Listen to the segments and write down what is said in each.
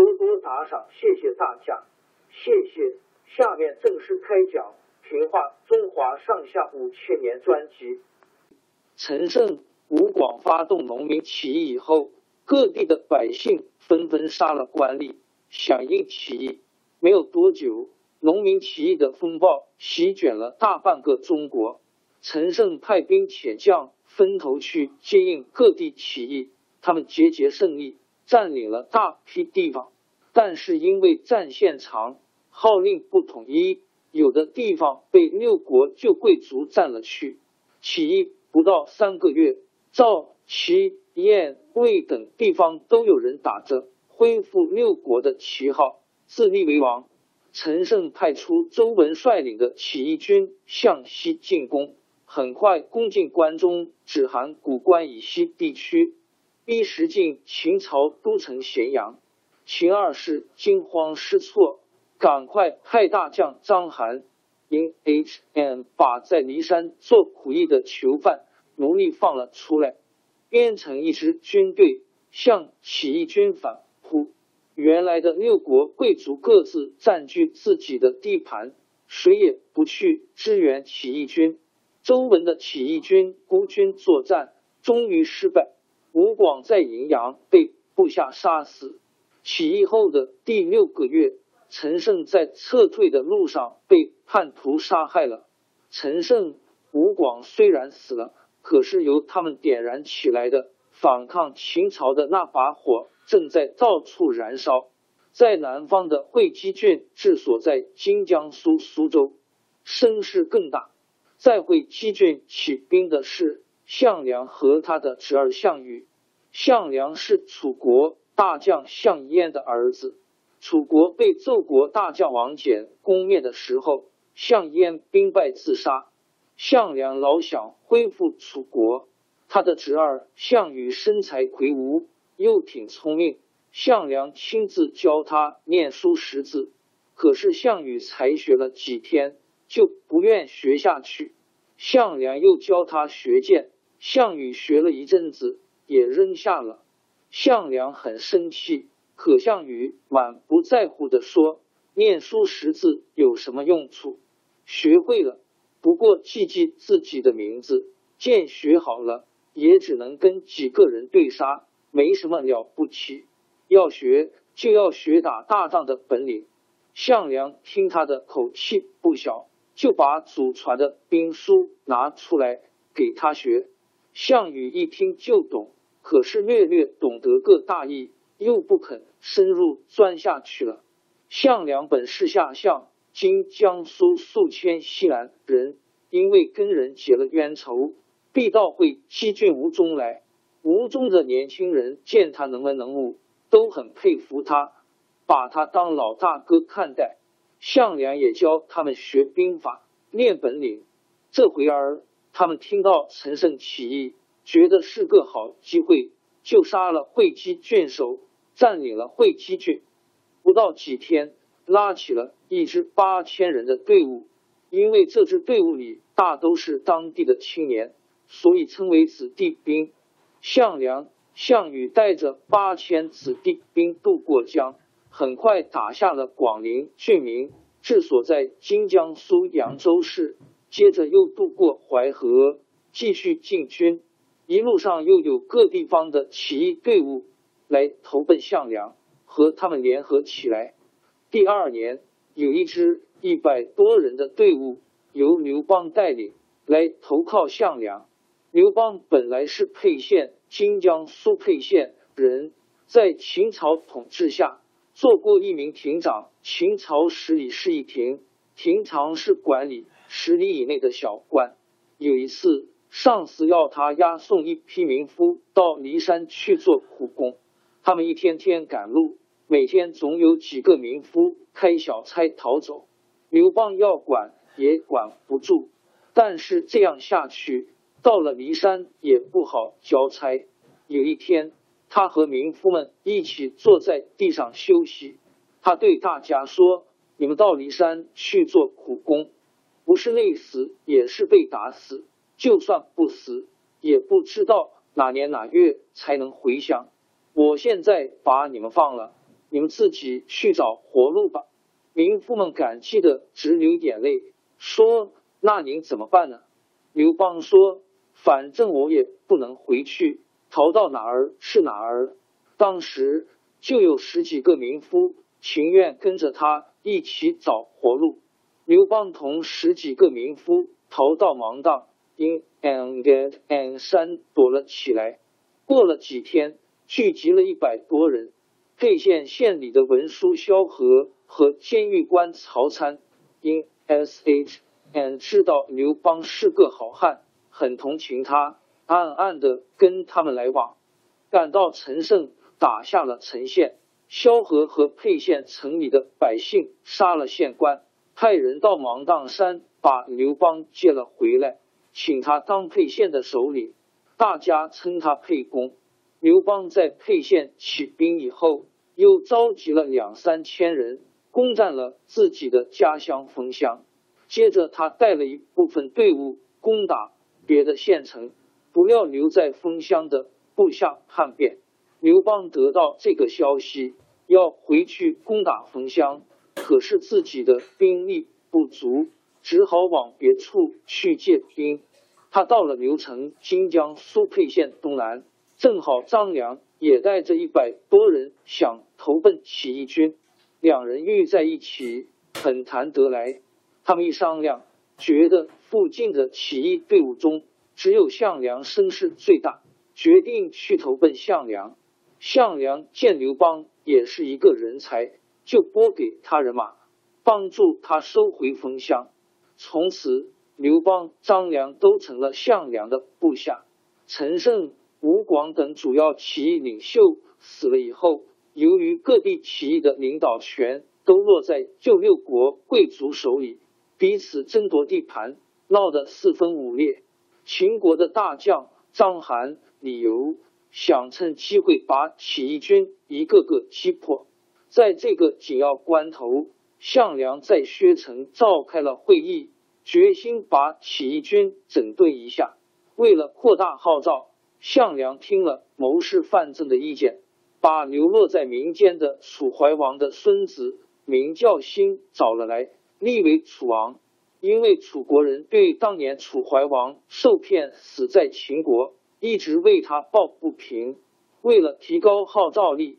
多多打赏，谢谢大家，谢谢。下面正式开讲《评话中华上下五千年》专辑。陈胜、吴广发动农民起义以后，各地的百姓纷纷杀了官吏，响应起义。没有多久，农民起义的风暴席卷了大半个中国。陈胜派兵遣将分头去接应各地起义，他们节节胜利。占领了大批地方，但是因为战线长，号令不统一，有的地方被六国旧贵族占了去。起义不到三个月，赵、齐、燕、魏等地方都有人打着恢复六国的旗号，自立为王。陈胜派出周文率领的起义军向西进攻，很快攻进关中、指含古关以西地区。逼石进秦朝都城咸阳，秦二世惊慌失措，赶快派大将章邯因 H N 把在骊山做苦役的囚犯奴隶放了出来，编成一支军队向起义军反扑。原来的六国贵族各自占据自己的地盘，谁也不去支援起义军。周文的起义军孤军作战，终于失败。吴广在荥阳被部下杀死。起义后的第六个月，陈胜在撤退的路上被叛徒杀害了。陈胜、吴广虽然死了，可是由他们点燃起来的反抗秦朝的那把火正在到处燃烧。在南方的会稽郡治所在今江苏苏州，声势更大。在会稽郡起兵的是。项梁和他的侄儿项羽，项梁是楚国大将项燕的儿子。楚国被奏国大将王翦攻灭的时候，项燕兵败自杀。项梁老想恢复楚国，他的侄儿项羽身材魁梧，又挺聪明，项梁亲自教他念书识字。可是项羽才学了几天，就不愿学下去。项梁又教他学剑。项羽学了一阵子，也扔下了。项梁很生气，可项羽满不在乎的说：“念书识字有什么用处？学会了，不过记记自己的名字；剑学好了，也只能跟几个人对杀，没什么了不起。要学，就要学打大仗的本领。”项梁听他的口气不小，就把祖传的兵书拿出来给他学。项羽一听就懂，可是略略懂得个大意，又不肯深入钻下去了。项梁本是下相，今江苏宿迁西南人，因为跟人结了冤仇，必到会稽郡吴中来。吴中的年轻人见他能文能武，都很佩服他，把他当老大哥看待。项梁也教他们学兵法，练本领。这回儿。他们听到陈胜起义，觉得是个好机会，就杀了会稽郡守，占领了会稽郡。不到几天，拉起了一支八千人的队伍。因为这支队伍里大都是当地的青年，所以称为子弟兵。项梁、项羽带着八千子弟兵渡过江，很快打下了广陵郡民，治所在今江苏扬州市。接着又渡过淮河，继续进军。一路上又有各地方的起义队伍来投奔项梁，和他们联合起来。第二年，有一支。一百多人的队伍由刘邦带领来投靠项梁。刘邦本来是沛县（今江苏沛县）人，在秦朝统治下做过一名亭长。秦朝十里是一亭，亭长是管理十里以内的小官。有一次，上司要他押送一批民夫到骊山去做苦工，他们一天天赶路，每天总有几个民夫开小差逃走。刘邦要管也管不住，但是这样下去，到了骊山也不好交差。有一天，他和民夫们一起坐在地上休息，他对大家说：“你们到骊山去做苦工，不是累死，也是被打死。就算不死，也不知道哪年哪月才能回乡。我现在把你们放了，你们自己去找活路吧。”民夫们感激的直流眼泪，说：“那您怎么办呢？”刘邦说：“反正我也不能回去，逃到哪儿是哪儿。”当时就有十几个民夫情愿跟着他一起找活路。刘邦同十几个民夫逃到芒砀因 and and 山躲了起来。过了几天，聚集了一百多人。沛县县里的文书萧何和监狱官曹参因 S H N 知道刘邦是个好汉，很同情他，暗暗的跟他们来往。赶到陈胜，打下了陈县。萧何和沛县城里的百姓杀了县官，派人到芒砀山把刘邦接了回来，请他当沛县的首领，大家称他沛公。刘邦在沛县起兵以后，又召集了两三千人攻占了自己的家乡封乡。接着，他带了一部分队伍攻打别的县城，不料留在封乡的部下叛变。刘邦得到这个消息，要回去攻打封乡，可是自己的兵力不足，只好往别处去借兵。他到了刘城（今江苏沛县东南）。正好张良也带着一百多人想投奔起义军，两人遇在一起，很谈得来。他们一商量，觉得附近的起义队伍中只有项梁声势最大，决定去投奔项梁。项梁见刘邦也是一个人才，就拨给他人马，帮助他收回封乡。从此，刘邦、张良都成了项梁的部下。陈胜。吴广等主要起义领袖死了以后，由于各地起义的领导权都落在旧六国贵族手里，彼此争夺地盘，闹得四分五裂。秦国的大将章邯、李由想趁机会把起义军一个个击破。在这个紧要关头，项梁在薛城召开了会议，决心把起义军整顿一下。为了扩大号召。项梁听了谋士范增的意见，把流落在民间的楚怀王的孙子名叫辛找了来，立为楚王。因为楚国人对当年楚怀王受骗死在秦国，一直为他抱不平。为了提高号召力，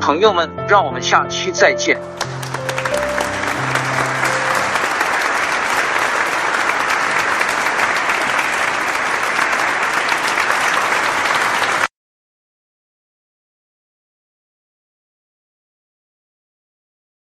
朋友们，让我们下期再见。